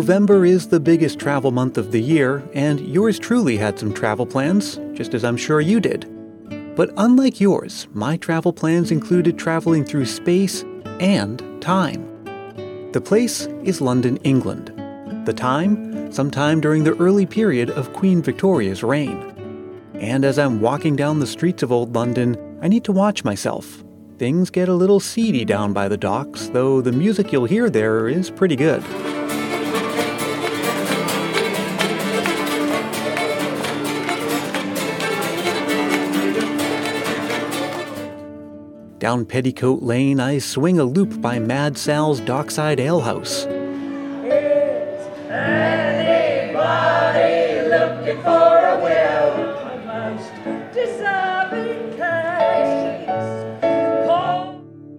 November is the biggest travel month of the year, and yours truly had some travel plans, just as I'm sure you did. But unlike yours, my travel plans included traveling through space and time. The place is London, England. The time, sometime during the early period of Queen Victoria's reign. And as I'm walking down the streets of Old London, I need to watch myself. Things get a little seedy down by the docks, though the music you'll hear there is pretty good. Down Petticoat Lane, I swing a loop by Mad Sal's Dockside Alehouse.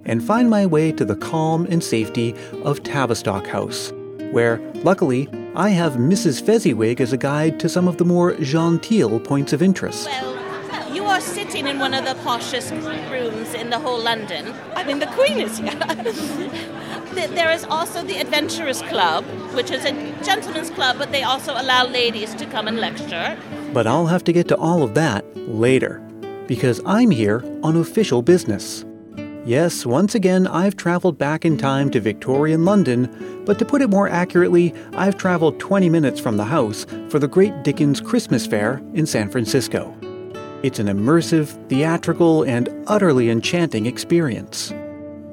And find my way to the calm and safety of Tavistock House, where, luckily, I have Mrs. Fezziwig as a guide to some of the more genteel points of interest. Well, are sitting in one of the poshest rooms in the whole London. I mean, the Queen is here. There is also the Adventurers Club, which is a gentleman's club, but they also allow ladies to come and lecture. But I'll have to get to all of that later, because I'm here on official business. Yes, once again, I've traveled back in time to Victorian London, but to put it more accurately, I've traveled 20 minutes from the house for the Great Dickens Christmas Fair in San Francisco. It's an immersive, theatrical, and utterly enchanting experience.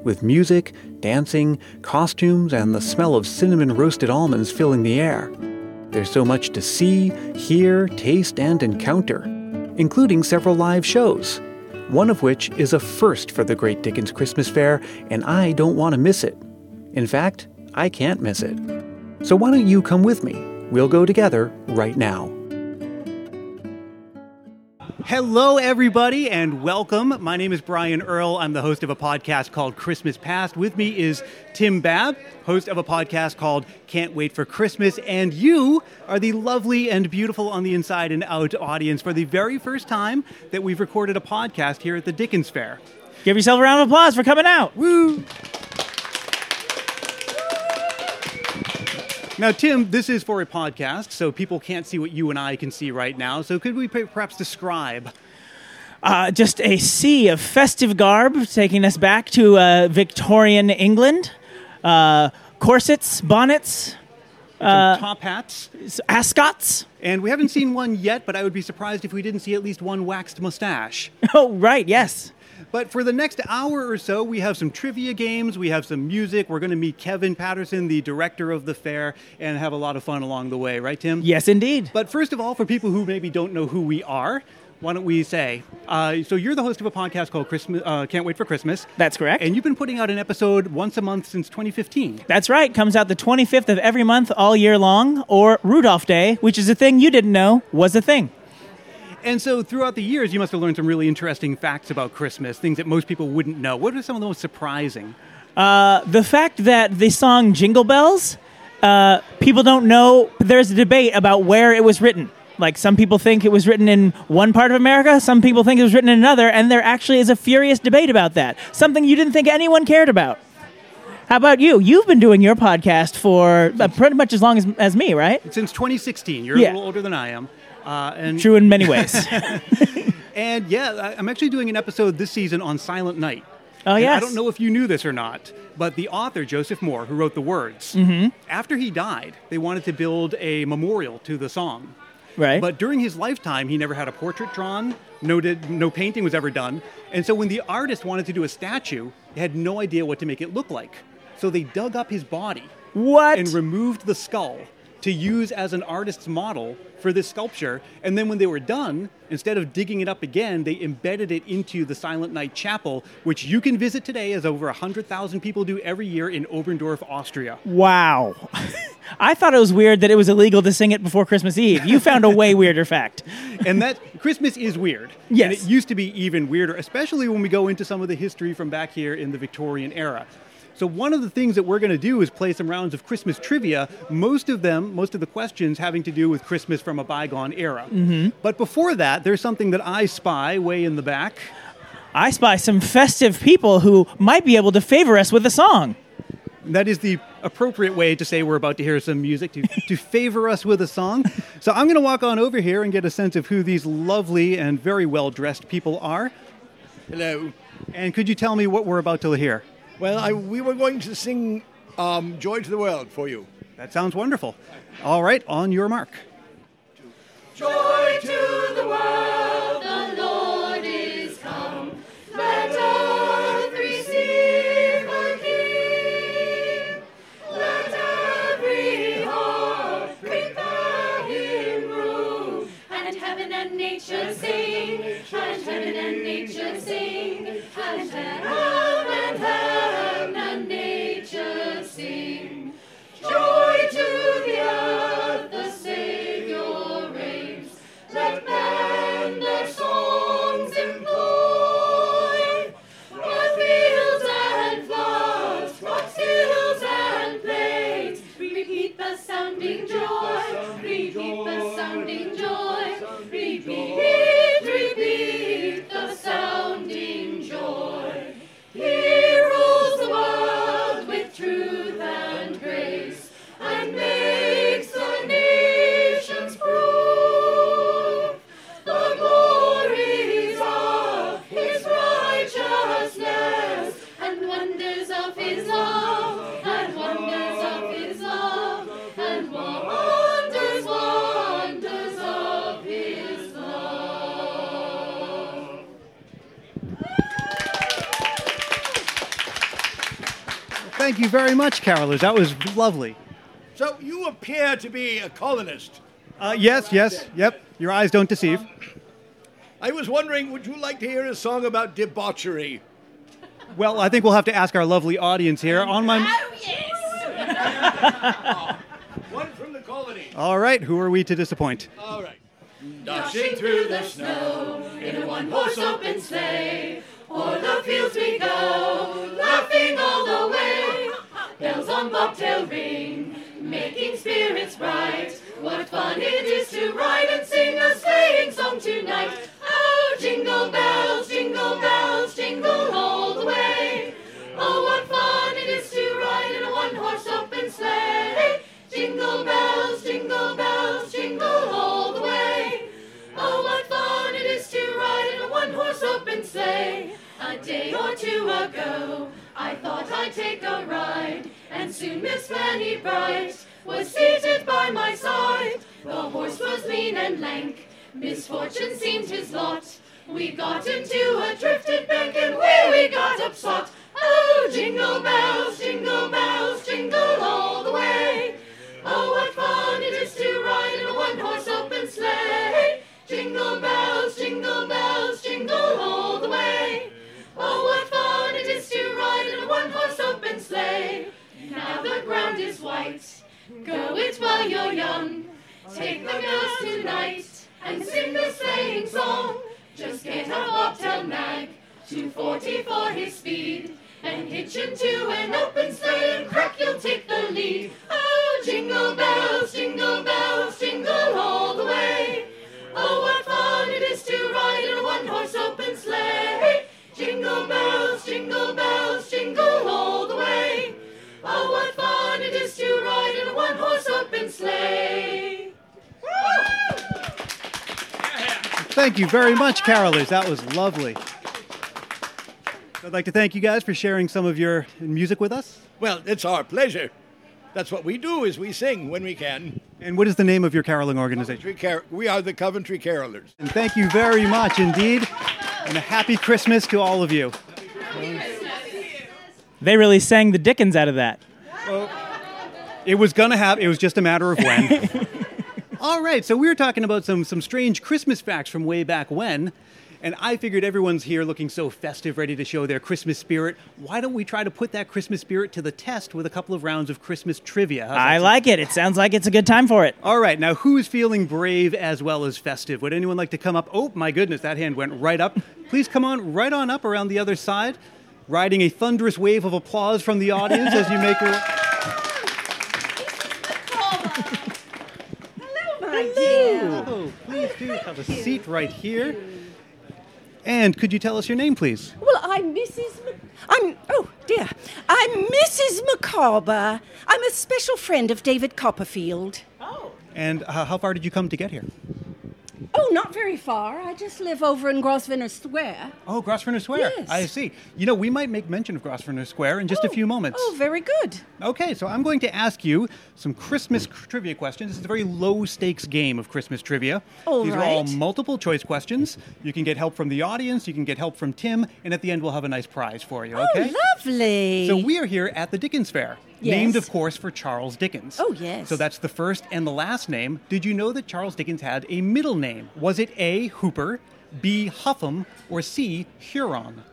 With music, dancing, costumes, and the smell of cinnamon roasted almonds filling the air. There's so much to see, hear, taste, and encounter, including several live shows, one of which is a first for the Great Dickens Christmas Fair, and I don't want to miss it. In fact, I can't miss it. So why don't you come with me? We'll go together right now. Hello, everybody, and welcome. My name is Brian Earl. I'm the host of a podcast called Christmas Past. With me is Tim Babb, host of a podcast called Can't Wait for Christmas. And you are the lovely and beautiful on the inside and out audience for the very first time that we've recorded a podcast here at the Dickens Fair. Give yourself a round of applause for coming out. Woo! Now, Tim, this is for a podcast, so people can't see what you and I can see right now. So, could we perhaps describe? Uh, just a sea of festive garb taking us back to uh, Victorian England. Uh, corsets, bonnets, Some uh, top hats. ascots. And we haven't seen one yet, but I would be surprised if we didn't see at least one waxed mustache. Oh, right, yes. But for the next hour or so, we have some trivia games, we have some music. We're going to meet Kevin Patterson, the director of the fair, and have a lot of fun along the way, right, Tim? Yes, indeed. But first of all, for people who maybe don't know who we are, why don't we say? Uh, so you're the host of a podcast called Christmas. Uh, Can't wait for Christmas. That's correct. And you've been putting out an episode once a month since 2015. That's right. Comes out the 25th of every month all year long, or Rudolph Day, which is a thing you didn't know was a thing. And so throughout the years, you must have learned some really interesting facts about Christmas, things that most people wouldn't know. What are some of the most surprising? Uh, the fact that the song Jingle Bells, uh, people don't know, there's a debate about where it was written. Like some people think it was written in one part of America, some people think it was written in another, and there actually is a furious debate about that. Something you didn't think anyone cared about. How about you? You've been doing your podcast for uh, pretty much as long as, as me, right? Since 2016, you're Yeah. a little older than I am. Uh, and True in many ways. And yeah, I'm actually doing an episode this season on Silent Night. Oh, And I don't know if you knew this or not, but the author, Joseph Mohr, who wrote the words, Mm-hmm. after he died, they wanted to build a memorial to the song. Right? But during his lifetime, he never had a portrait drawn, no, did, no painting was ever done. And so when the artist wanted to do a statue, they had no idea what to make it look like. So they dug up his body what? and removed the skull to use as an artist's model for this sculpture. And then when they were done, instead of digging it up again, they embedded it into the Silent Night Chapel, which you can visit today, as over 100,000 people do every year in Oberndorf, Austria. wow. I thought it was weird that it was illegal to sing it before Christmas Eve. You found a way weirder fact. and that Christmas is weird. Yes. And it used to be even weirder, especially when we go into some of the history from back here in the Victorian era. So one of the things that we're going to do is play some rounds of Christmas trivia. Most of them, most of the questions having to do with Christmas from a bygone era. Mm-hmm. But before that, there's something that I spy way in the back. I spy some festive people who might be able to favor us with a song. That is the appropriate way to say we're about to hear some music to, to favor us with a song. So I'm going to walk on over here and get a sense of who these lovely and very well dressed people are. Hello. And could you tell me what we're about to hear? Well, I, we were going to sing um, Joy to the World for you. That sounds wonderful. All right, on your mark. Joy to the world, nature sing, and heaven and nature sing, and heaven and heaven and nature sing. Joy to the earth, the Savior reigns. Let men their songs employ. What fields and floods, what hills and plains, repeat the sounding joy, you very much, carolers. That was lovely. So you appear to be a colonist. Uh, yes, yes, yep. Your eyes don't deceive. I was wondering, would you like to hear a song about debauchery? Well, I think we'll have to ask our lovely audience here. On my. Oh, yes! One from the colony. All right, who are we to disappoint? All right. Dashing through the snow in a one-horse open sleigh. O'er the fields we go, laughing all the way. Bobtail ring, making spirits bright. What fun it is to ride and sing a sleighing song tonight. Oh, jingle bells, jingle bells, jingle all the way. Oh, what fun it is to ride in a one-horse open sleigh. Jingle bells, jingle bells, jingle all the way. Oh, what fun it is to ride in a one-horse open sleigh. A day or two ago, I thought I'd take a ride, and soon Miss Fanny Bright was seated by my side. The horse was lean and lank, misfortune seemed his lot. We got into a drifted bank, and where we got upsot. Oh, jingle bells, jingle bells, jingle all the way. Oh, what fun it is to ride in a one-horse open sleigh. Jingle bells, jingle bells, jingle all the way. Oh, what fun it is to ride in a one-horse open sleigh. Now the ground is white. Go it while you're young. Take the girls tonight and sing the sleighing song. Just get a bobtail nag, 240 for his speed, and hitch into an open sleigh and crack you'll take the lead. Oh, jingle bells, jingle bells, jingle all the way. Oh, what fun it is to ride in a one-horse open sleigh. Jingle bells, jingle bells, jingle sleigh. Thank you very much, carolers. That was lovely. I'd like to thank you guys for sharing some of your music with us. Well, it's our pleasure. That's what we do is we sing when we can. And what is the name of your caroling organization? Car- we are the Coventry Carolers. And thank you very much indeed. And a happy Christmas to all of you. They really sang the Dickens out of that. It was gonna happen. It was just a matter of when. All right, so we were talking about some some strange Christmas facts from way back when, and I figured everyone's here looking so festive, ready to show their Christmas spirit. Why don't we try to put that Christmas spirit to the test with a couple of rounds of Christmas trivia? How's I like it. It sounds like it's a good time for it. All right, now who's feeling brave as well as festive? Would anyone like to come up? Oh my goodness, that hand went right up. Please come on right on up around the other side, riding a thunderous wave of applause from the audience as you make your. Hello, please do have a seat right here. And could you tell us your name, please? Well, I'm Mrs. Mc- I'm. Oh dear. I'm Mrs. Macabre. I'm a special friend of David Copperfield. Oh. And uh, how far did you come to get here? Oh, not very far. I just live over in Grosvenor Square. Oh, Grosvenor Square. Yes. I see. You know, we might make mention of Grosvenor Square in just a oh. few moments. Oh, very good. Okay, so I'm going to ask you some Christmas trivia questions. This is a very low stakes game of Christmas trivia. All These are all multiple choice questions. You can get help from the audience, you can get help from Tim, and at the end we'll have a nice prize for you, oh, okay? Oh, lovely. So we are here at the Dickens Fair, Yes. named, of course, for Charles Dickens. Oh, yes. So that's the first and the last name. Did you know that Charles Dickens had a middle name? Was it A. Hooper, B. Huffam, or C. Huron?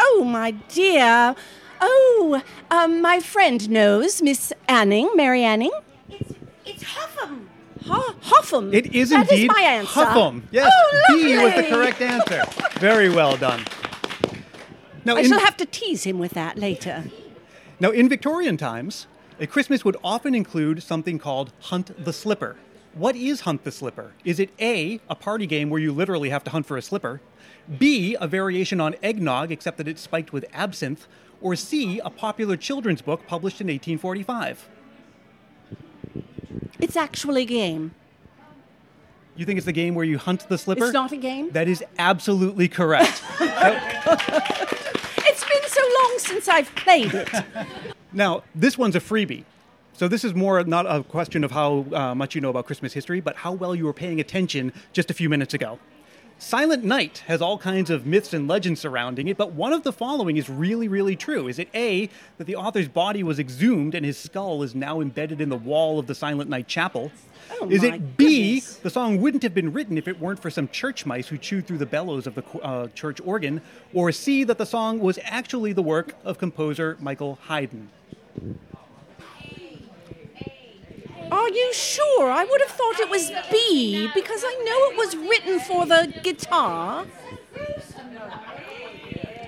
Oh, my dear. Oh, um, my friend knows Miss Anning, Mary Anning. It's, it's Huffam. Ho- Hoffam. It is That indeed my answer. Huffam. Yes, Oh, B was the correct answer. Very well done. Now, I in, shall have to tease him with that later. Now, in Victorian times, a Christmas would often include something called Hunt the Slipper. What is Hunt the Slipper? Is it A, a party game where you literally have to hunt for a slipper? B, a variation on eggnog, except that it's spiked with absinthe? Or C, a popular children's book published in 1845? It's actually a game. You think it's the game where you hunt the slipper? It's not a game? That is absolutely correct. So long since I've played it. Now, this one's a freebie. So this is more not a question of how uh, much you know about Christmas history, but how well you were paying attention just a few minutes ago. Silent Night has all kinds of myths and legends surrounding it, but one of the following is really, really true. Is it A, that the author's body was exhumed and his skull is now embedded in the wall of the Silent Night chapel? Oh, is it B, goodness. the song wouldn't have been written if it weren't for some church mice who chewed through the bellows of the uh, church organ? Or C, that the song was actually the work of composer Michael Haydn? Are you sure? I would have thought it was B because I know it was written for the guitar.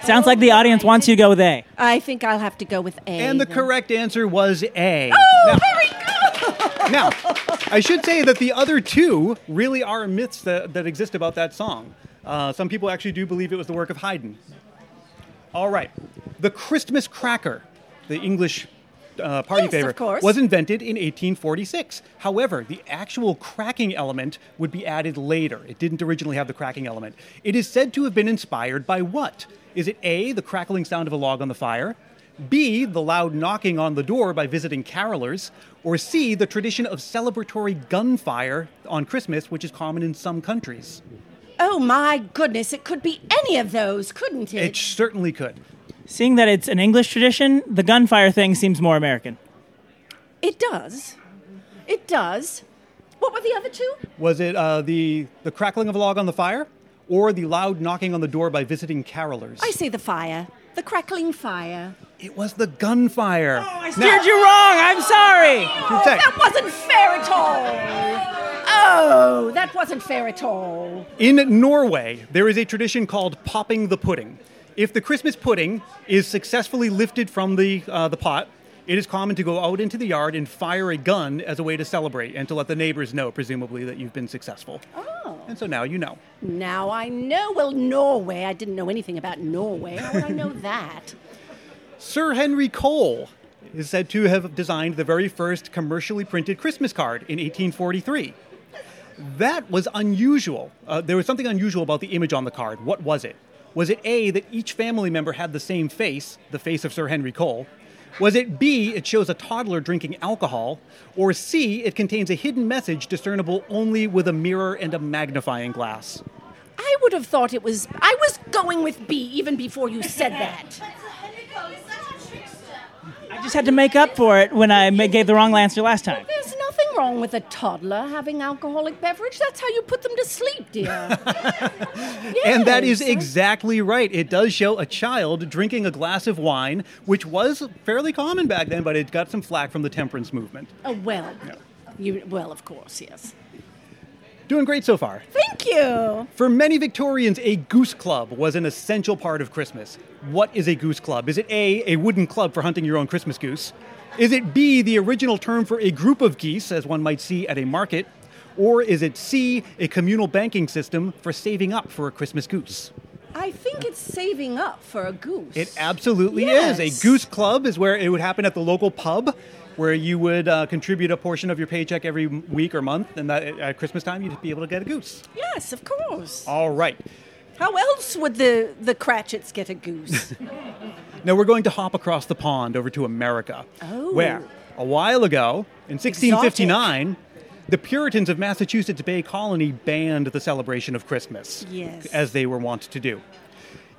Sounds like the audience wants you to go with A. I think I'll have to go with A. And the then. correct answer was A. Oh, very good. Now, I should say that the other two really are myths that, that exist about that song. Uh, some people actually do believe it was the work of Haydn. All right. The Christmas cracker, the English uh, party Yes, of course. was invented in 1846. However, the actual cracking element would be added later. It didn't originally have the cracking element. It is said to have been inspired by what? Is it A, the crackling sound of a log on the fire? B, the loud knocking on the door by visiting carolers? Or C, the tradition of celebratory gunfire on Christmas, which is common in some countries? Oh my goodness, it could be any of those, couldn't it? It certainly could. Seeing that it's an English tradition, the gunfire thing seems more American. It does. It does. What were the other two? Was it uh, the, the crackling of a log on the fire? Or the loud knocking on the door by visiting carolers? I say the fire. The crackling fire. It was the gunfire. Oh, I steered you wrong. I'm sorry. Oh, that wasn't fair at all. Oh, that wasn't fair at all. In Norway, there is a tradition called popping the pudding. If the Christmas pudding is successfully lifted from the, uh, the pot, it is common to go out into the yard and fire a gun as a way to celebrate and to let the neighbors know, presumably, that you've been successful. Oh. And so now you know. Now I know. Well, Norway. I didn't know anything about Norway. How would I know that? Sir Henry Cole is said to have designed the very first commercially printed Christmas card in 1843. That was unusual. Uh, there was something unusual about the image on the card. What was it? Was it A, that each family member had the same face, the face of Sir Henry Cole? Was it B, it shows a toddler drinking alcohol? Or C, it contains a hidden message discernible only with a mirror and a magnifying glass? I would have thought it was. I was going with B even before you said that. I just had to make up for it when I gave the wrong answer last time. There's nothing wrong with a toddler having alcoholic beverage. That's how you put them to sleep, dear. And that is exactly right. It does show a child drinking a glass of wine, which was fairly common back then, but it got some flack from the temperance movement. Oh well. You well, of course, yes. Doing great so far. Thank you. For many Victorians, a goose club was an essential part of Christmas. What is a goose club? Is it A, a wooden club for hunting your own Christmas goose? Is it B, the original term for a group of geese, as one might see at a market? Or is it C, a communal banking system for saving up for a Christmas goose? I think it's saving up for a goose. It absolutely is. A goose club is where it would happen at the local pub, where you would uh, contribute a portion of your paycheck every week or month, and that at Christmas time you'd be able to get a goose. Yes, of course. All right. How else would the, the Cratchits get a goose? Now we're going to hop across the pond over to America, Oh. where a while ago, in 1659, the Puritans of Massachusetts Bay Colony banned the celebration of Christmas, Yes. as they were wont to do.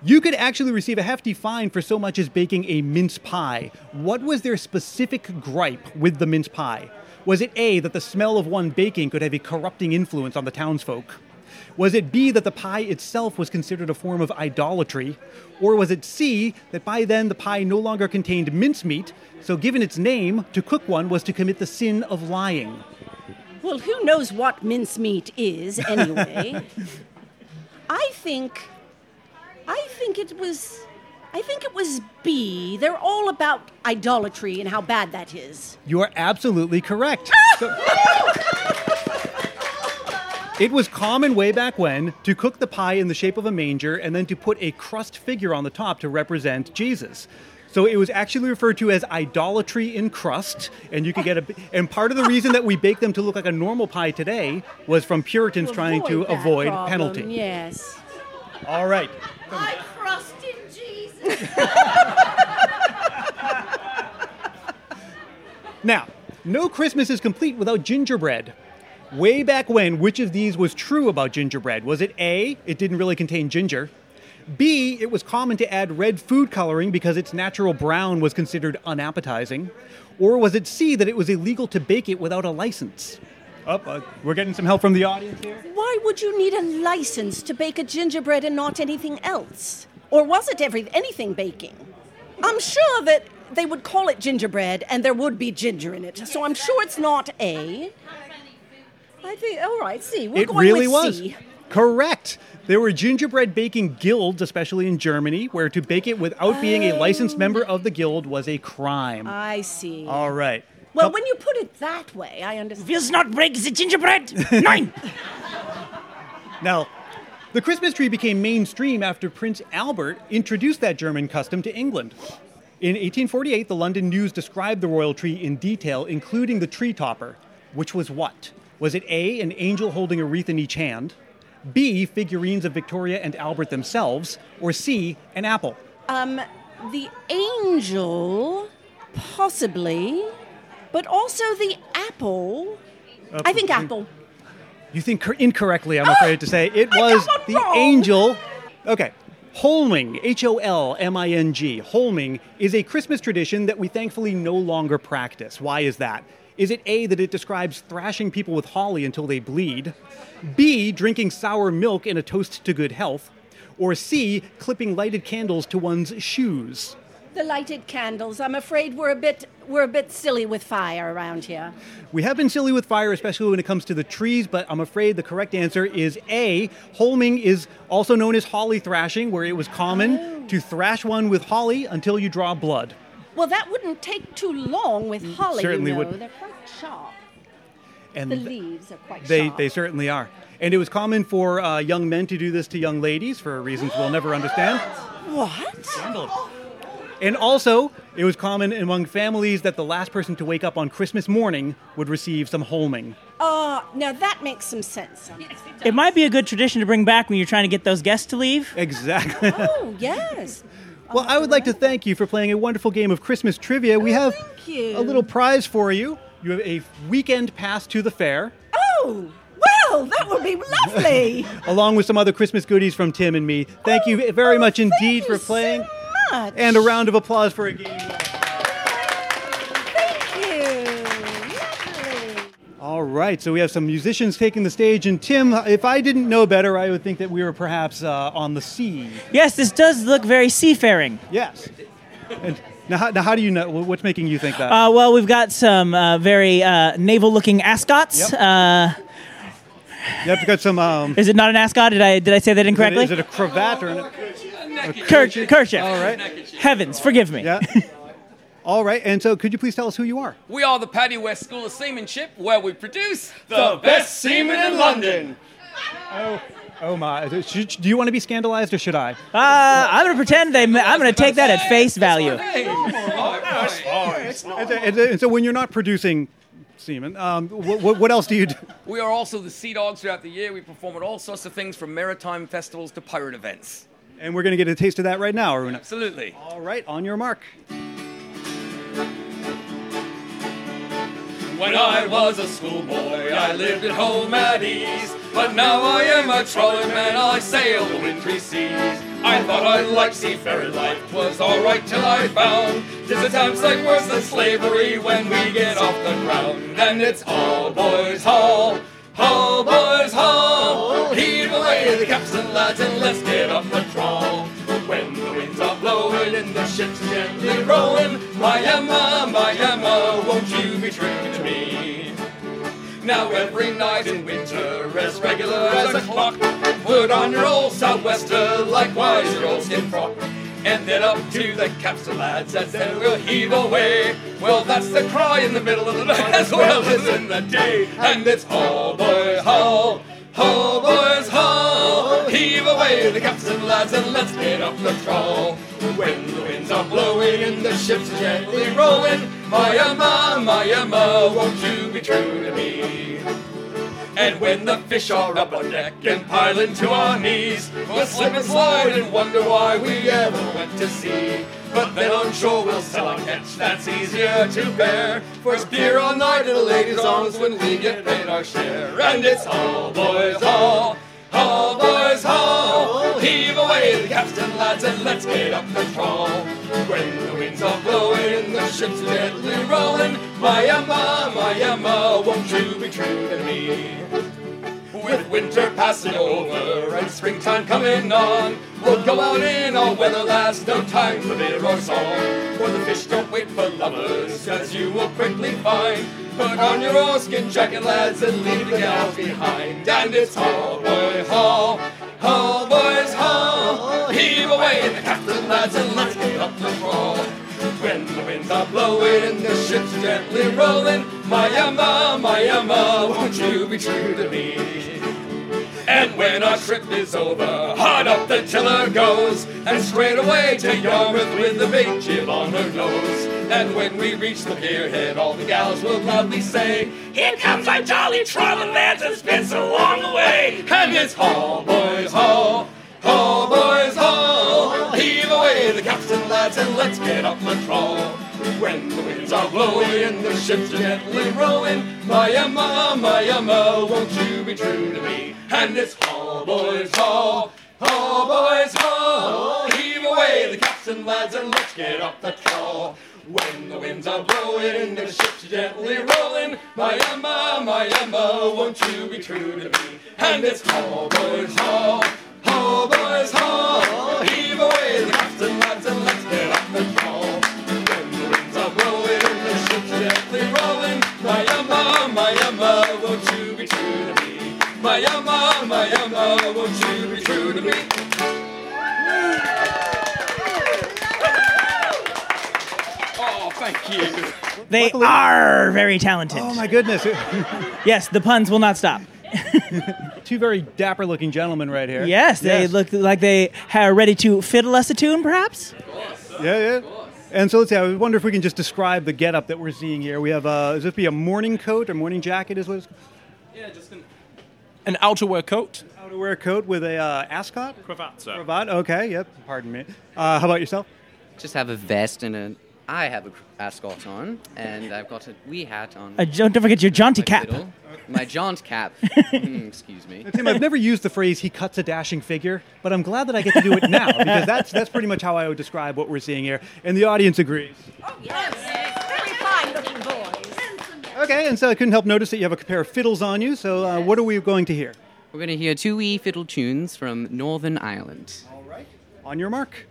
You could actually receive a hefty fine for so much as baking a mince pie. What was their specific gripe with the mince pie? Was it A, that the smell of one baking could have a corrupting influence on the townsfolk? Was it B, that the pie itself was considered a form of idolatry? Or was it C, that by then the pie no longer contained mincemeat, so given its name, to cook one was to commit the sin of lying? well, who knows what mincemeat is anyway? I think. I think it was. I think it was B. They're all about idolatry and how bad that is. You are absolutely correct. So- it was common way back when to cook the pie in the shape of a manger and then to put a crust figure on the top to represent Jesus. So it was actually referred to as idolatry in crust, and you could get a. And part of the reason that we bake them to look like a normal pie today was from Puritans trying to that avoid problem, penalty. Yes. All right. I trust in Jesus. Now, no Christmas is complete without gingerbread. Way back when, which of these was true about gingerbread? Was it A, it didn't really contain ginger? B, it was common to add red food coloring because its natural brown was considered unappetizing? Or was it C, that it was illegal to bake it without a license? Up, uh, we're getting some help from the audience here. Why would you need a license to bake a gingerbread and not anything else? Or was it every anything baking? I'm sure that they would call it gingerbread and there would be ginger in it. So I'm sure it's not A. I think all right, C. We're it going really with was. C. Correct. There were gingerbread baking guilds, especially in Germany, where to bake it without being a oh. licensed member of the guild was a crime. I see. All right. well, Help- when you put it that way, I understand. Will's not break the gingerbread. Nine. Now, the Christmas tree became mainstream after Prince Albert introduced that German custom to England. In 1848, the London News described the royal tree in detail, including the tree topper, which was what? Was it A, an angel holding a wreath in each hand? B, figurines of Victoria and Albert themselves? Or C, an apple? Um, the angel, possibly, but also the apple. I think apple. You think cor- incorrectly, I'm afraid to say. It I was the wrong. angel. Okay. Holming, H O L M I N G, Holming is a Christmas tradition that we thankfully no longer practice. Why is that? Is it A, that it describes thrashing people with holly until they bleed? B, drinking sour milk in a toast to good health? Or C, clipping lighted candles to one's shoes? The lighted candles. I'm afraid we're a bit we're a bit silly with fire around here. We have been silly with fire, especially when it comes to the trees, but I'm afraid the correct answer is A. Holming is also known as holly thrashing, where it was common oh. to thrash one with holly until you draw blood. Well, that wouldn't take too long with holly. certainly you know. wouldn't. They're quite sharp. And The th- leaves are quite they, sharp. they certainly are. And it was common for uh, young men to do this to young ladies for reasons we'll never understand. what? And also, it was common among families that the last person to wake up on Christmas morning would receive some holming. Uh, now that makes some sense. It might be a good tradition to bring back when you're trying to get those guests to leave. Exactly. Oh yes. Well, I would like to thank you for playing a wonderful game of Christmas trivia. We oh, have Oh, a little prize for you. You have a weekend pass to the fair, Oh well, that would be lovely. along with some other Christmas goodies from Tim and me. Thank you oh, very oh, much Oh, thank indeed for playing. So much. And a round of applause for a game. All right, so we have some musicians taking the stage. And Tim, if I didn't know better, I would think that we were perhaps uh, on the sea. Yes, this does look very seafaring. Yes. And now, how, now, how do you know? What's making you think that? Uh, well, we've got some uh, very uh, naval-looking ascots. Yep. Uh, you have got some. Um, is it not an ascot? Did I did I say that incorrectly? is it a cravat or an? Ker- kerchief. All right. Heavens, forgive me. Yeah. All right, and so could you please tell us who you are? We are the Paddy West School of Seamanship, where we produce The best seaman in London. Oh my! Should, do you want to be scandalized or should I? Uh, I'm gonna pretend they. I'm gonna take that at face value. And so, and so- and so when you're not producing semen, um, what, what else do you do? We are also the Sea Dogs throughout the year. We perform at all sorts of things from maritime festivals to pirate events. And we're going to get a taste of that right now, are we not? Absolutely. All right, on your mark. When I was a schoolboy, I lived at home at ease. But now I am a trawler man, I sail the wintry seas. I thought I liked seafaring life, 'twas alright till I found. Tis a time sight worse than slavery when we get off the ground. And it's all boys haul, haul boys haul. Heave away the capstan lads and let's get up the trawl. Are blowing and the ship's gently rowing, my Emma, my Emma, won't you be true to me? Now every night in winter, as regular as a clock, put on your old southwester, likewise your old skin frock. And then up to the capstan lads, as then we'll heave away. Well, that's the cry in the middle of the night as well as in the day. And it's haul, boy, haul, haul, boys, haul. Away the capstan lads and let's get up the trawl. When the winds are blowing and the ship's gently rolling, my Emma, my Emma, won't you be true to me? And when the fish are up on deck and piling to our knees, we'll slip and slide and wonder why we ever went to sea. But then on shore we'll sell our catch, that's easier to bear. For beer all night and the ladies' arms when we get paid our share. And it's all boys, all, all boys, all. Heave the capstan lads and let's get up the trawl. When the winds are blowing the ship's gently rolling, my Emma, my Emma, won't you be true to me? With winter passing over and springtime coming on, we'll go out in all weather, lads, no time for beer or song. For the fish don't wait for lovers, as you will quickly find. Put on your oilskin jacket, lads, and leave the gals behind. And it's haul, boy, haul, haul, boys, haul. Heave away in the captain, lads, and let's get up the trawl. When the winds are blowing and the ship's gently rolling, my Emma, my Emma, won't you be true to me? And when our trip is over, hard up the tiller goes, and straight away to Yarmouth with the big jib on her nose. And when we reach the pierhead, all the gals will loudly say, Here comes our jolly trawling lads, it's been so long away. And it's haul, boys, haul, haul, boys, haul. Heave away the capstan lads, and let's get up the trawl. When the winds are blowing and the ship's gently rowing, my Emma, my Emma, won't you be true to me? And it's haul, boys, haul, haul, boys, haul. Heave away the capstan lads and let's get up the trawl. When the winds are blowing and the ship's gently rolling, my Emma, my Emma, won't you be true to me? And it's haul, boys, haul, haul, boys, haul. Heave Emma, my Emma, won't you be true to me? Oh, thank you. They Luckily- are very talented. Oh my goodness! Yes, the puns will not stop. Two very dapper-looking gentlemen right here. Yes, they Yes. look like they are ready to fiddle us a tune, perhaps. Yeah, yeah. And so let's see. I wonder if we can just describe the getup that we're seeing here. We have, uh, is this be a morning coat or morning jacket? Is what it's Yeah, just an, an outerwear coat. outerwear coat with a uh, ascot Cravat, sir. cravat. Okay, yep. Pardon me. Uh, how about yourself? Just have a vest and a. I have a ascot on, and I've got a wee hat on. Uh, don't don't forget your jaunty my cap. fiddle. My jaunt cap. Mm, excuse me. Tim, I've never used the phrase "he cuts a dashing figure," but I'm glad that I get to do it now because that's that's pretty much how I would describe what we're seeing here, and the audience agrees. Yes. Very fine looking boys. Okay, and so I couldn't help notice that you have a pair of fiddles on you. So uh, what are we going to hear? We're going to hear two wee fiddle tunes from Northern Ireland. All right. On your mark.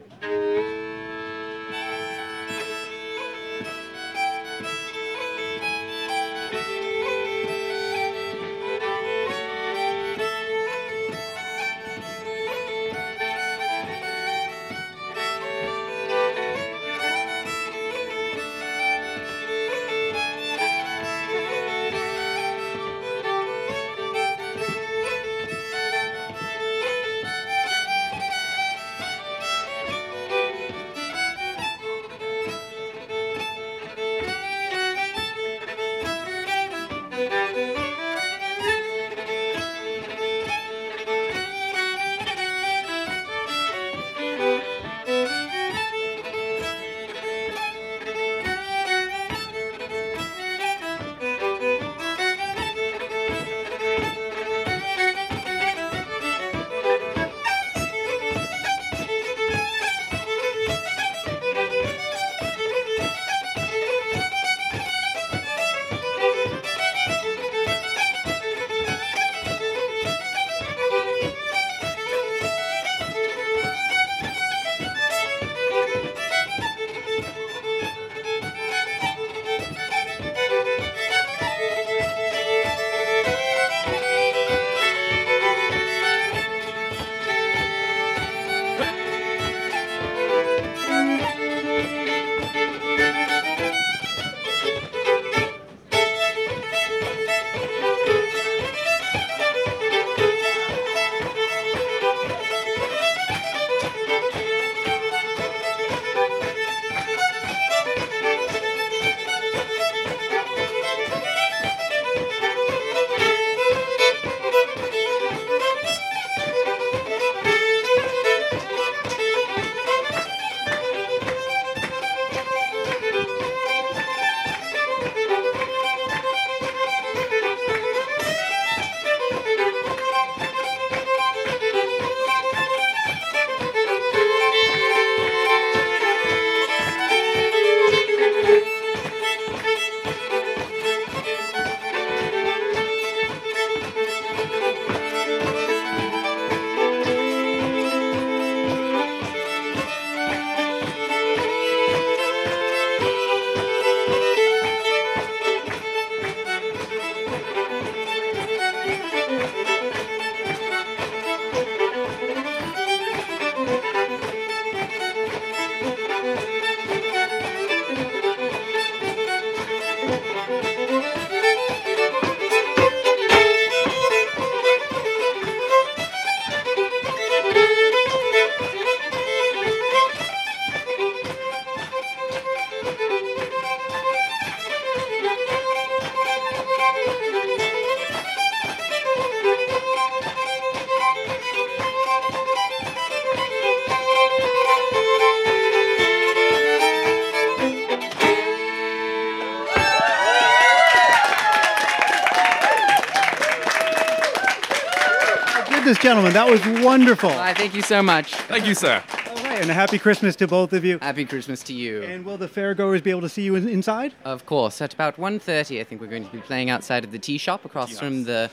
Gentlemen. That was wonderful. Why, thank you so much. Thank you, sir. All right, and a happy Christmas to both of you. Happy Christmas to you. And will the fairgoers be able to see you in- inside? Of course, at about 1.30, I think we're going to be playing outside of the tea shop across from the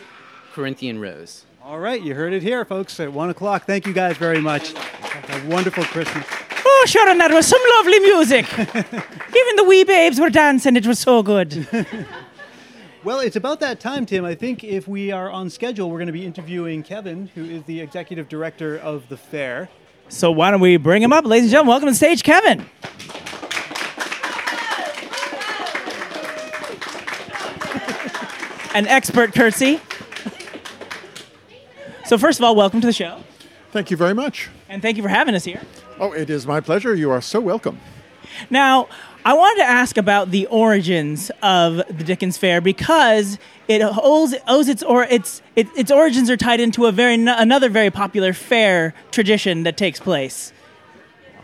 Corinthian Rose. All right, you heard it here, folks, at 1 o'clock. Thank you guys very much. Have a wonderful Christmas. Oh, Sharon, that was some lovely music. Even the wee babes were dancing. It was so good. Well, it's about that time, Tim. I think if we are on schedule, we're going to be interviewing Kevin, who is the executive director of the fair. So why don't we bring him up, ladies and gentlemen? Welcome to the stage, Kevin. An expert curtsy. So first of all, welcome to the show, Thank you very much. and thank you for having us here. Oh, it is my pleasure. You are so welcome. Now, I wanted to ask about the origins of the Dickens Fair because it owes, owes its or its it, its origins are tied into a very another very popular fair tradition that takes place.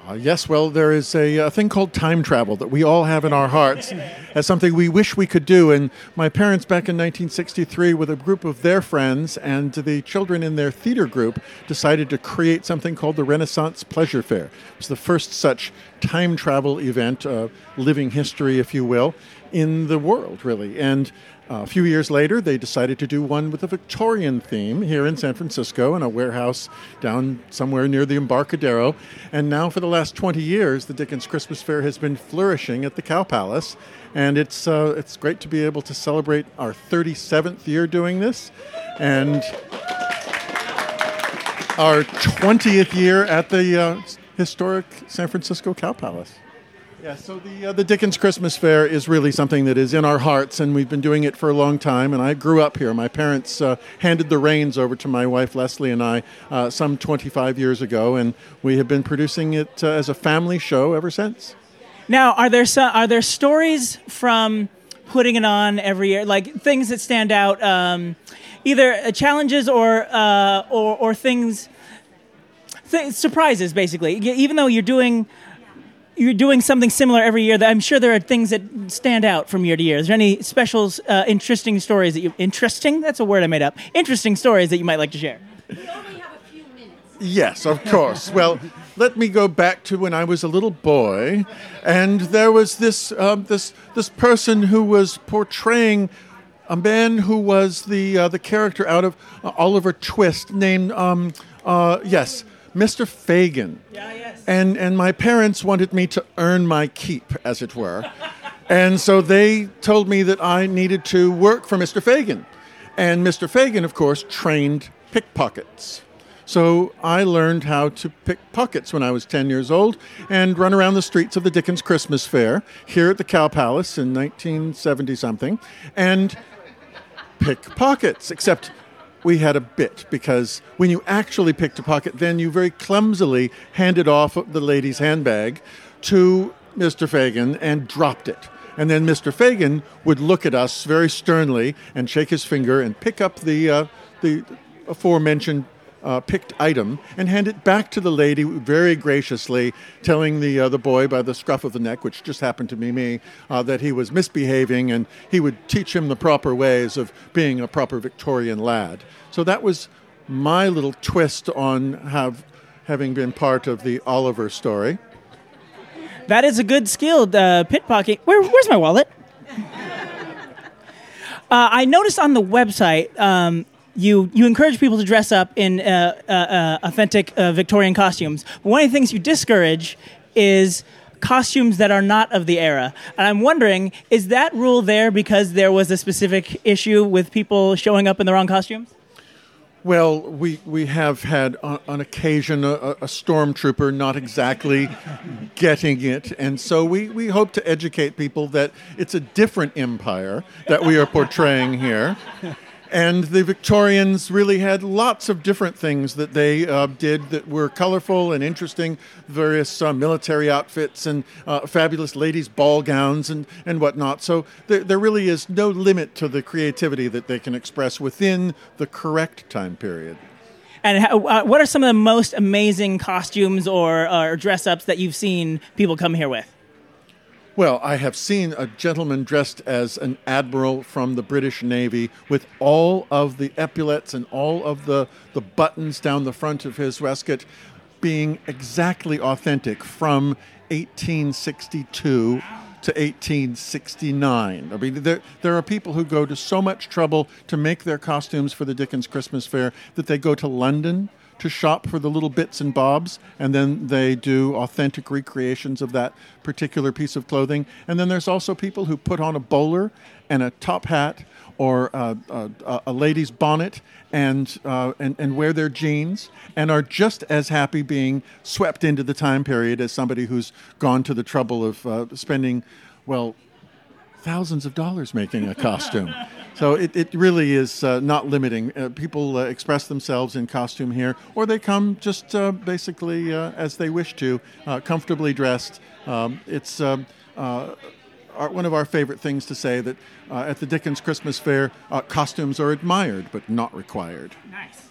Uh, yes, well, there is a, a thing called time travel that we all have in our hearts as something we wish we could do. And my parents, back in 1963, with a group of their friends and the children in their theater group, decided to create something called the Renaissance Pleasure Fair. It was the first such time travel event, uh, living history, if you will, in the world, really. And uh, a few years later, they decided to do one with a Victorian theme here in San Francisco in a warehouse down somewhere near the Embarcadero. And now, for the last 20 years, the Dickens Christmas Fair has been flourishing at the Cow Palace. And it's, uh, it's great to be able to celebrate our 37th year doing this. And our 20th year at the uh, historic San Francisco Cow Palace. Yeah, so the uh, the Dickens Christmas Fair is really something that is in our hearts, and we've been doing it for a long time. And I grew up here. My parents uh, handed the reins over to my wife Leslie and I uh, some 25 years ago, and we have been producing it uh, as a family show ever since. Now, are there some, are there stories from putting it on every year, like things that stand out, um, either uh, challenges or uh, or, or things, th- surprises, basically. Even though you're doing you're doing something similar every year, that I'm sure there are things that stand out from year to year. Is there any special, uh, interesting stories that you interesting? That's a word I made up. Interesting stories that you might like to share. Yes, of course. well, let me go back to when I was a little boy, and there was this um, this this person who was portraying a man who was the uh, the character out of uh, Oliver Twist, named um, uh, yes, Mr. Fagin. Yeah, yes. And and my parents wanted me to earn my keep, as it were, and so they told me that I needed to work for Mr. Fagin, and Mr. Fagin, of course, trained pickpockets. So I learned how to pick pockets when I was 10 years old and run around the streets of the Dickens Christmas Fair here at the Cow Palace in 1970 something and pick pockets. Except we had a bit because when you actually picked a pocket, then you very clumsily handed off the lady's handbag to Mr. Fagin and dropped it. And then Mr. Fagin would look at us very sternly and shake his finger and pick up the, uh, the aforementioned uh, picked item and hand it back to the lady very graciously, telling the uh, the boy by the scruff of the neck, which just happened to be me, uh, that he was misbehaving and he would teach him the proper ways of being a proper Victorian lad. So that was my little twist on have having been part of the Oliver story. That is a good skill, uh, pickpocketing. Where, where's my wallet? Uh, I noticed on the website um, you you encourage people to dress up in uh, uh, uh, authentic uh, Victorian costumes. But one of the things you discourage is costumes that are not of the era. And I'm wondering, is that rule there because there was a specific issue with people showing up in the wrong costumes? Well, we, we have had on, on occasion a, a stormtrooper not exactly getting it, and so we, we hope to educate people that it's a different empire that we are portraying here. And the Victorians really had lots of different things that they uh, did that were colorful and interesting, various uh, military outfits and uh, fabulous ladies' ball gowns and, and whatnot. So there, there really is no limit to the creativity that they can express within the correct time period. And how, uh, what are some of the most amazing costumes or, or dress ups that you've seen people come here with? Well, I have seen a gentleman dressed as an admiral from the British Navy with all of the epaulets and all of the, the buttons down the front of his waistcoat being exactly authentic from 1862 to 1869. I mean, there, there are people who go to so much trouble to make their costumes for the Dickens Christmas Fair that they go to London to shop for the little bits and bobs, and then they do authentic recreations of that particular piece of clothing. And then there's also people who put on a bowler and a top hat or a, a, a lady's bonnet and, uh, and, and wear their jeans and are just as happy being swept into the time period as somebody who's gone to the trouble of uh, spending, well, thousands of dollars making a costume. So it, it really is uh, not limiting. Uh, people uh, express themselves in costume here, or they come just uh, basically uh, as they wish to, uh, comfortably dressed. Um, it's um, one of our favorite things to say that at the Dickens Christmas Fair, costumes are admired but not required. Nice.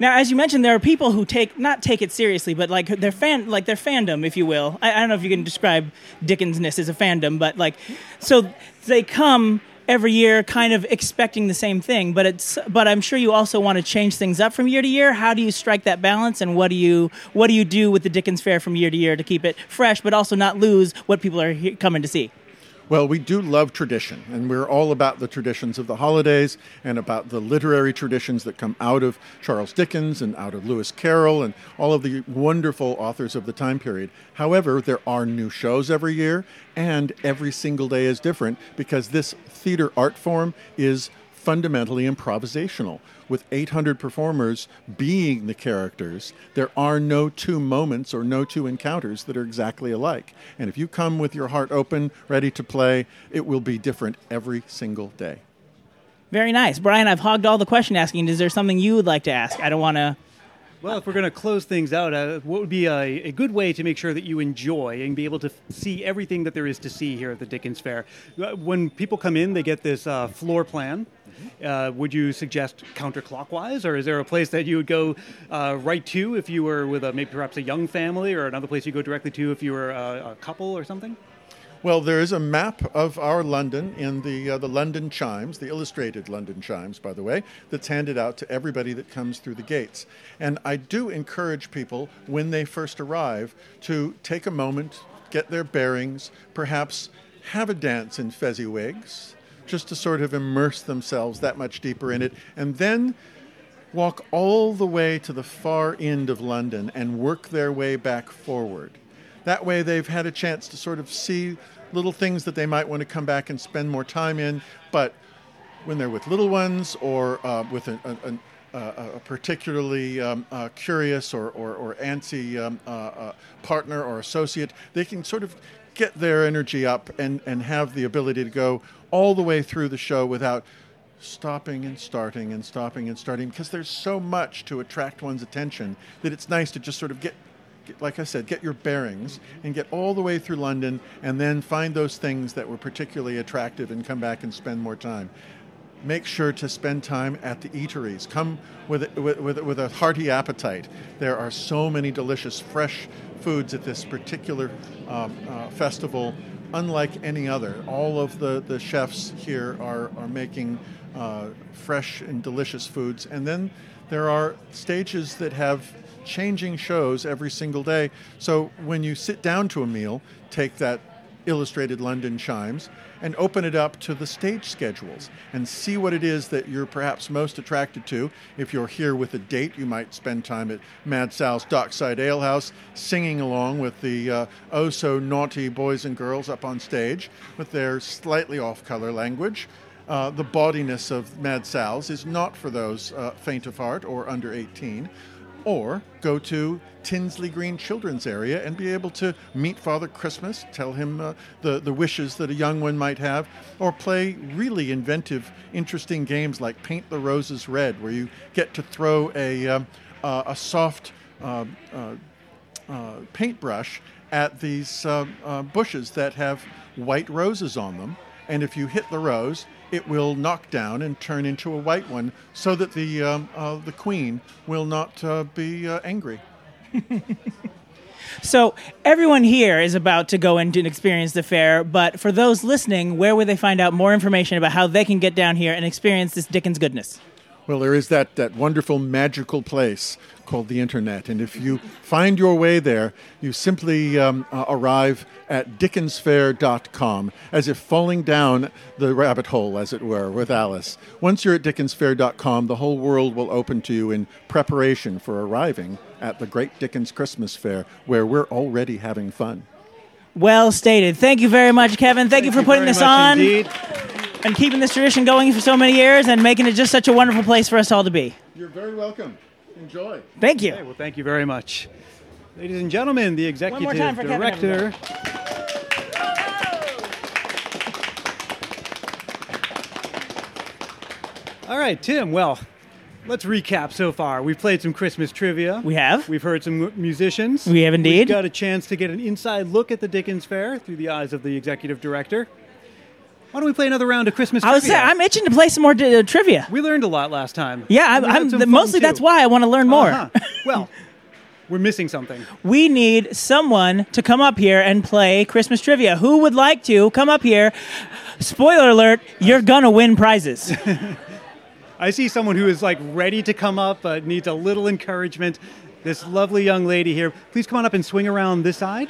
Now, as you mentioned, there are people who take not take it seriously, but like their fan, like their fandom, if you will. I, I don't know if you can describe Dickensness as a fandom, but like, so they come every year kind of expecting the same thing but it's but I'm sure you also want to change things up from year to year how do you strike that balance and what do you what do you do with the Dickens Fair from year to year to keep it fresh but also not lose what people are coming to see well, we do love tradition, and we're all about the traditions of the holidays and about the literary traditions that come out of Charles Dickens and out of Lewis Carroll and all of the wonderful authors of the time period. However, there are new shows every year, and every single day is different because this theater art form is fundamentally improvisational. With 800 performers being the characters, there are no two moments or no two encounters that are exactly alike. And if you come with your heart open, ready to play, it will be different every single day. Very nice. Brian, I've hogged all the question asking. Is there something you would like to ask? I don't want to. Well, if we're going to close things out, uh, what would be a, a, good way to make sure that you enjoy and be able to f- see everything that there is to see here at the Dickens Fair? Uh, when people come in, they get this uh, floor plan. Uh, would you suggest counterclockwise, or is there a place that you would go uh, right to if you were with a, maybe perhaps a young family, or another place you go directly to if you were a, a couple or something? Well, there is a map of our London in the uh, the London Chimes, the illustrated London Chimes, by the way, that's handed out to everybody that comes through the gates. And I do encourage people when they first arrive to take a moment, get their bearings, perhaps have a dance in Fezziwigs, just to sort of immerse themselves that much deeper in it, and then walk all the way to the far end of London and work their way back forward. That way, they've had a chance to sort of see little things that they might want to come back and spend more time in. But when they're with little ones or uh, with a, a particularly um, uh, curious or, or, or antsy um, uh, uh, partner or associate, they can sort of get their energy up and, and have the ability to go all the way through the show without stopping and starting and stopping and starting because there's so much to attract one's attention that it's nice to just sort of get like I said, get your bearings and get all the way through London and then find those things that were particularly attractive and come back and spend more time. Make sure to spend time at the eateries. Come with, with, with, with a hearty appetite. There are so many delicious fresh foods at this particular um, uh, festival, unlike any other. All of the, the chefs here are, are making uh, fresh and delicious foods. And then there are stages that have changing shows every single day. So when you sit down to a meal, take that illustrated London chimes and open it up to the stage schedules and see what it is that you're perhaps most attracted to. If you're here with a date, you might spend time at Mad Sal's Dockside Ale House singing along with the uh, oh so naughty boys and girls up on stage with their slightly off color language. Uh, the bawdiness of Mad Sal's is not for those uh, faint of heart or under 18 or go to Tinsley Green Children's Area and be able to meet Father Christmas, tell him uh, the, the wishes that a young one might have, or play really inventive, interesting games like Paint the Roses Red, where you get to throw a, um, uh, a soft uh, uh, uh paintbrush at these uh, bushes that have white roses on them. And if you hit the rose, it will knock down and turn into a white one so that the, um, uh, the queen will not uh, be uh, angry. So everyone here is about to go and experience the fair, but for those listening, where would they find out more information about how they can get down here and experience this Dickens goodness? Well, there is that, that wonderful magical place called the internet. And if you find your way there, you simply um, uh, arrive at dickensfair.com, as if falling down the rabbit hole, as it were, with Alice. Once you're at dickensfair.com, the whole world will open to you in preparation for arriving at the Great Dickens Christmas Fair, where we're already having fun. Well stated. Thank you very much, Kevin. Thank, you for putting very this much on indeed. and keeping this tradition going for so many years and making it just such a wonderful place for us all to be. You're very welcome. Enjoy. Thank you. Okay, well, thank you very much. Ladies and gentlemen, the executive more time for Kevin, director. All right, Tim. Well, let's recap so far. We've played some Christmas trivia. We have. We've heard some musicians. We have indeed. We've got a chance to get an inside look at the Dickens Fair through the eyes of the executive director. Why don't we play another round of Christmas I was trivia? saying, I'm itching to play some more uh, trivia. we learned a lot last time. Yeah, I'm, I'm fun, mostly too. that's why I want to learn more. Uh-huh. Well, we're missing something. we need someone to come up here and play Christmas trivia. Who would like to come up here? Spoiler alert, you're gonna win prizes. I see someone who is like ready to come up, but needs a little encouragement. This lovely young lady here. Please come on up and swing around this side.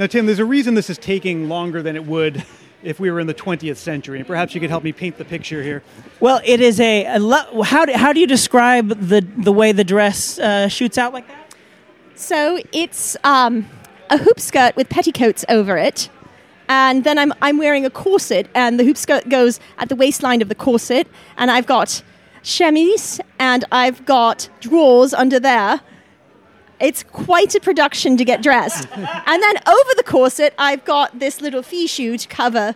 Now, Tim, there's a reason this is taking longer than it would if we were in the 20th century. And perhaps you could help me paint the picture here. well, it is a, a lo- how do, how do you describe the the way the dress uh, shoots out like that? So it's um, a hoop skirt with petticoats over it. And then I'm, I'm wearing a corset, and the hoop skirt goes at the waistline of the corset. And I've got chemise, and I've got drawers under there. It's quite a production to get dressed. and then over the corset, I've got this little fichu to cover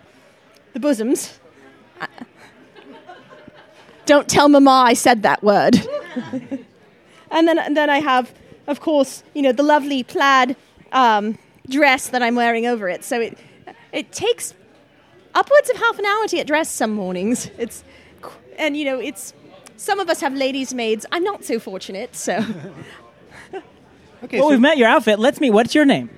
the bosoms. Don't tell Mama I said that word. and then, and then I have, of course, you know, the lovely plaid um, dress that I'm wearing over it. So it, it takes upwards of half an hour to get dressed some mornings. It's, and you know, it's, some of us have ladies' maids. I'm not so fortunate, so. Okay, well, so we've met your outfit. Let's meet. What's your name?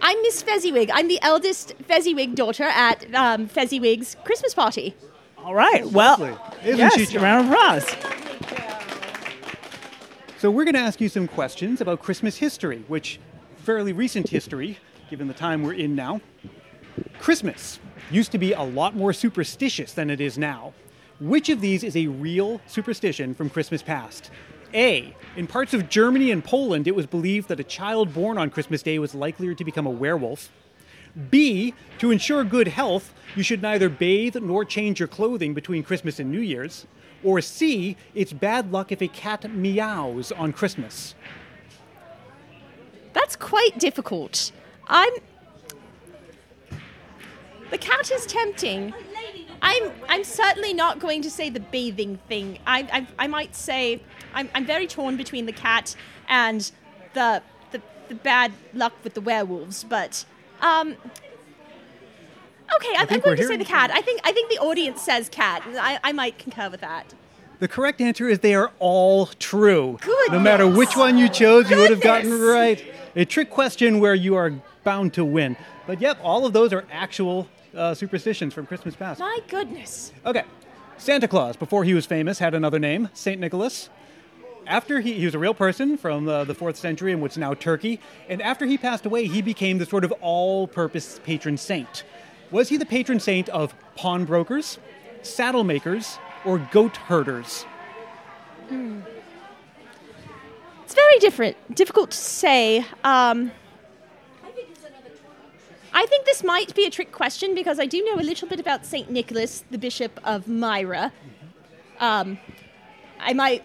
I'm Miss Fezziwig. I'm the eldest Fezziwig daughter at um, Fezziwig's Christmas party. All right. Well, lovely. Isn't yes, she charming? round of applause. So we're going to ask you some questions about Christmas history, which fairly recent history, given the time we're in now. Christmas used to be a lot more superstitious than it is now. Which of these is a real superstition from Christmas past? A. In parts of Germany and Poland, it was believed that a child born on Christmas Day was likelier to become a werewolf. B. To ensure good health, you should neither bathe nor change your clothing between Christmas and New Year's. Or C. It's bad luck if a cat meows on Christmas. That's quite difficult. I'm. The cat is tempting. I'm. I'm certainly not going to say the bathing thing. I. I, I might say. I'm, I'm very torn between the cat and the, the the bad luck with the werewolves. But um. Okay, I'm, I'm going to say the cat. I think. I think the audience says cat. I, I might concur with that. The correct answer is they are all true. Goodness. No matter which one you chose, you would have gotten right. A trick question where you are bound to win. But yep, all of those are actual uh, superstitions from Christmas past. My goodness. Okay. Santa Claus, before he was famous, had another name, St. Nicholas. After he, he was a real person from uh, the fourth century in what's now Turkey, and after he passed away, he became the sort of all purpose patron saint. Was he the patron saint of pawnbrokers, saddle makers, or goat herders? Hmm. It's very different. Difficult to say. Um, I think this might be a trick question because I do know a little bit about Saint Nicholas, the Bishop of Myra. Um, I might.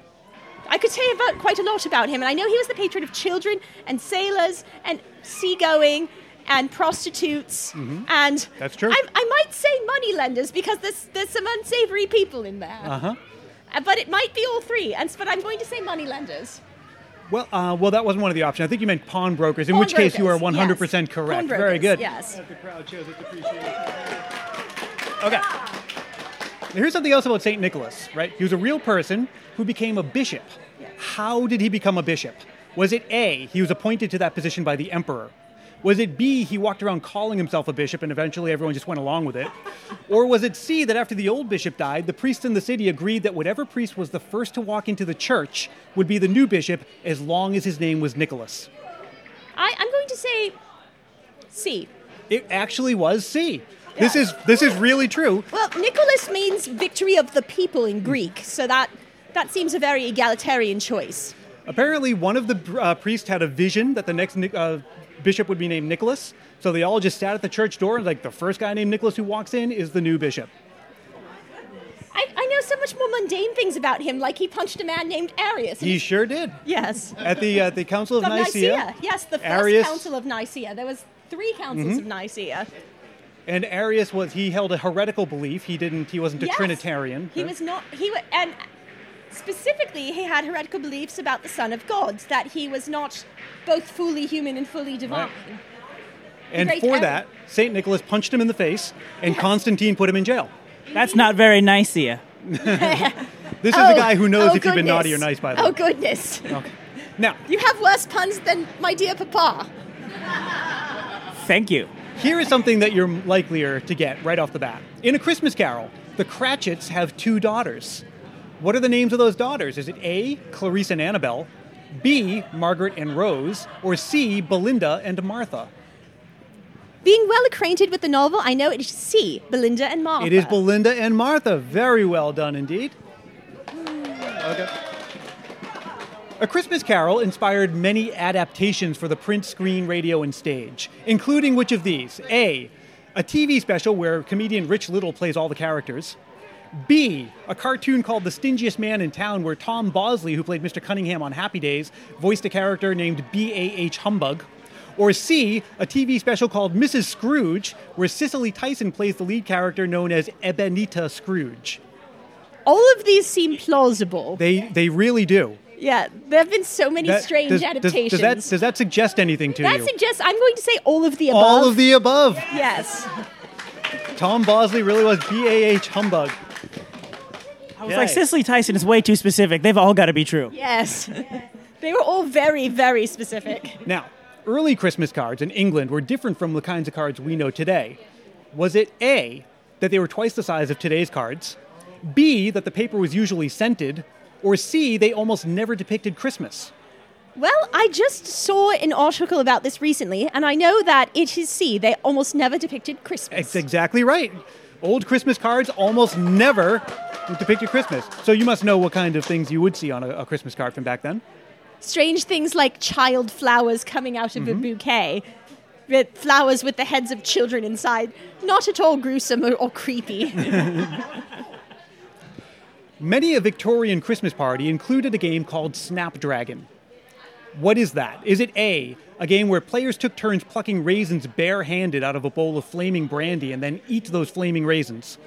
I could say about quite a lot about him, and I know he was the patron of children and sailors and seagoing and prostitutes and That's true. I, I might say moneylenders because there's there's some unsavory people in there. Uh huh. Uh, But it might be all three, and but I'm going to say moneylenders. Well, uh, well, that wasn't one of the options. I think you meant pawnbrokers, in which case you are 100% yes. correct. Very good. Yes. The crowd shows its appreciation. Okay. Now, here's something else about St. Nicholas, right? He was a real person who became a bishop. Yes. How did he become a bishop? Was it A, he was appointed to that position by the emperor? Was it B, he walked around calling himself a bishop and eventually everyone just went along with it? Or was it C, that after the old bishop died, the priests in the city agreed that whatever priest was the first to walk into the church would be the new bishop as long as his name was Nicholas? I, I'm going to say C. It actually was C. This is this is really true. Well, Nicholas means victory of the people in Greek, so that that seems a very egalitarian choice. Apparently, one of the uh, priests had a vision that the next uh, bishop would be named Nicholas. So they all just sat at the church door and like the first guy named Nicholas who walks in is the new bishop. I, I know so much more mundane things about him, like he punched a man named Arius. He sure did. Yes. At the uh, the Council of Of Nicaea, Yes, the first Arius council of Nicaea. There was three councils Mhm. of Nicaea. and Arius was he held a heretical belief. He didn't. He wasn't a Yes. Trinitarian. He was not. He and specifically he had heretical beliefs about the Son of God, that he was not both fully human and fully divine. and for Arius. that, Saint Nicholas punched him in the face, and Constantine put him in jail. That's not very Nicaea. This is Oh, a guy who knows oh if you've been naughty or nice by the oh, way. Oh goodness! Okay. Now You have worse puns than my dear papa. Thank you. Here is something that you're likelier to get right off the bat. In A Christmas Carol, the Cratchits have two daughters. What are the names of those daughters? Is it A, Clarice and Annabelle, B, Margaret and Rose, or C, Belinda and Martha? Being well acquainted with the novel, I know it is C. Belinda and Martha. It is Belinda and Martha. Very well done indeed. Okay. A Christmas Carol inspired many adaptations for the print, screen, radio, and stage, including which of these? A. A TV special where comedian Rich Little plays all the characters. B. A cartoon called The Stingiest Man in Town where Tom Bosley, who played Mr. Cunningham on Happy Days, voiced a character named B.A.H. Humbug. Or C. A TV special called Mrs. Scrooge where Cicely Tyson plays the lead character known as Ebenita Scrooge. All of these seem plausible. They, they really do. Yeah, there have been so many That- strange does, does- adaptations. Does, that, does that suggest anything to That you? That suggests I'm going to say all of the above. All of the above. Yes. Tom Bosley really was B.A.H. Humbug. I was like, Cicely Tyson is way too specific. They've all got to be true. Yes. they were all very, very specific. Now, early Christmas cards in England were different from the kinds of cards we know today. Was it A, that they were twice the size of today's cards, B, that the paper was usually scented, or C, they almost never depicted Christmas? Well, I just saw an article about this recently, and I know that it is C. They almost never depicted Christmas. It's exactly right. Old Christmas cards almost never depicted Christmas. So you must know what kind of things you would see on a, a Christmas card from back then. Strange things like child flowers coming out of Mm-hmm. a bouquet. With flowers with the heads of children inside. Not at all gruesome or, or creepy. Many a Victorian Christmas party included a game called Snapdragon. What is that? Is it A, a game where players took turns plucking raisins barehanded out of a bowl of flaming brandy and then eat those flaming raisins?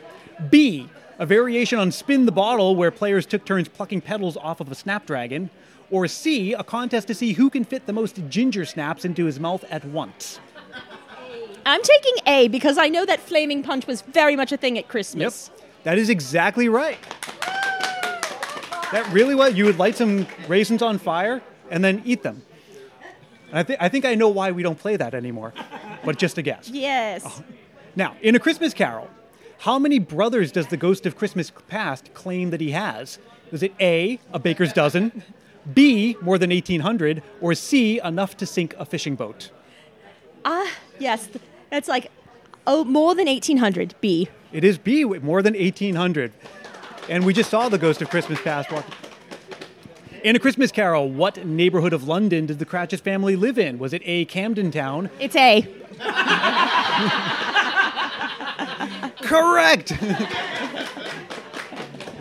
B, a variation on Spin the Bottle where players took turns plucking petals off of a snapdragon? Or C, a contest to see who can fit the most ginger snaps into his mouth at once? I'm taking A because I know that flaming punch was very much a thing at Christmas. Yep, that is exactly right. That really was. You would light some raisins on fire and then eat them. And I, thi- I think I know why we don't play that anymore, but just a guess. Yes. Now, in A Christmas Carol, how many brothers does the ghost of Christmas past claim that he has? Is it A, a baker's dozen, B, more than 1,800, or C, enough to sink a fishing boat? Ah, yes. That's like, oh, more than 1800. B. It is B, more than 1,800. And we just saw the ghost of Christmas past walk. In A Christmas Carol, what neighborhood of London did the Cratchit family live in? Was it A, Camden Town? It's A. Correct!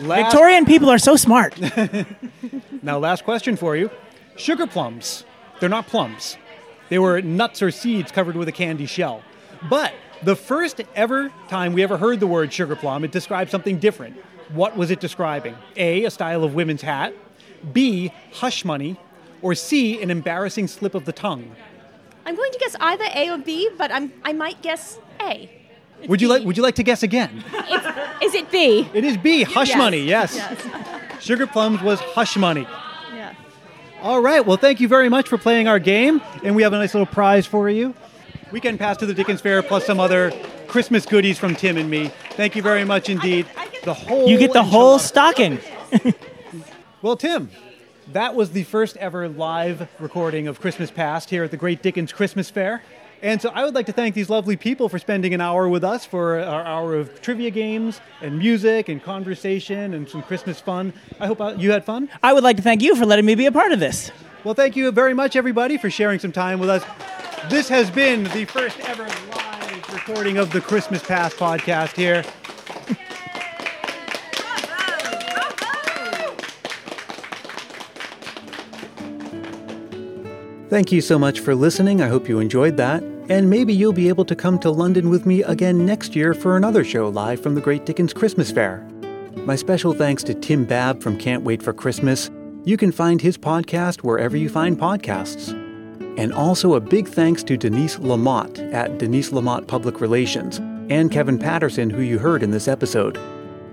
Last- Victorian people are so smart. Now, last question for you. Sugar plums. They're not plums. They were nuts or seeds covered with a candy shell. But the first ever time we ever heard the word sugar plum, it described something different. What was it describing? A, a style of women's hat. B, hush money. Or C, an embarrassing slip of the tongue. I'm going to guess either A or B, but I'm, I might guess A. Would you like Would you like to guess again? Is it B? It is B, hush Yes, money. Yes. yes. Sugar plums was hush money. Yeah. All right. Well, thank you very much for playing our game, and we have a nice little prize for you. Weekend pass to the Dickens Fair, plus some other Christmas goodies from Tim and me. Thank you very much indeed. The whole You get the whole stocking. Well, Tim, that was the first ever live recording of Christmas Past here at the Great Dickens Christmas Fair. And so I would like to thank these lovely people for spending an hour with us for our hour of trivia games and music and conversation and some Christmas fun. I hope uh, you had fun. I would like to thank you for letting me be a part of this. Well, thank you very much, everybody, for sharing some time with us. This has been the first ever live recording of the Christmas Past podcast here. Thank you so much for listening. I hope you enjoyed that. And maybe you'll be able to come to London with me again next year for another show live from the Great Dickens Christmas Fair. My special thanks to Tim Babb from Can't Wait for Christmas. You can find his podcast wherever you find podcasts. And also a big thanks to Denise Lamott at Denise Lamott Public Relations and Kevin Patterson, who you heard in this episode.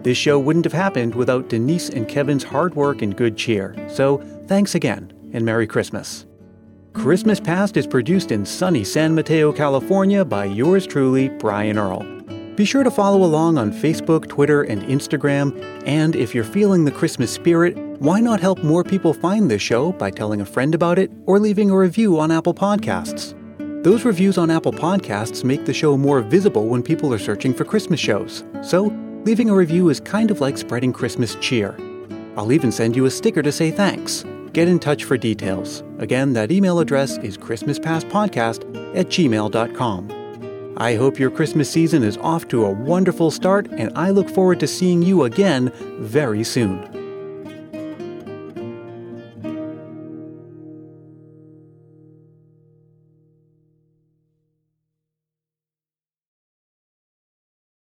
This show wouldn't have happened without Denise and Kevin's hard work and good cheer. So thanks again, and Merry Christmas. Christmas Past is produced in sunny San Mateo, California by yours truly, Brian Earl. Be sure to follow along on Facebook, Twitter, and Instagram. And if you're feeling the Christmas spirit, why not help more people find this show by telling a friend about it or leaving a review on Apple Podcasts? Those reviews on Apple Podcasts make the show more visible when people are searching for Christmas shows. So, leaving a review is kind of like spreading Christmas cheer. I'll even send you a sticker to say thanks. Get in touch for details. Again, that email address is ChristmasPastPodcast at gmail.com. I hope your Christmas season is off to a wonderful start, and I look forward to seeing you again very soon.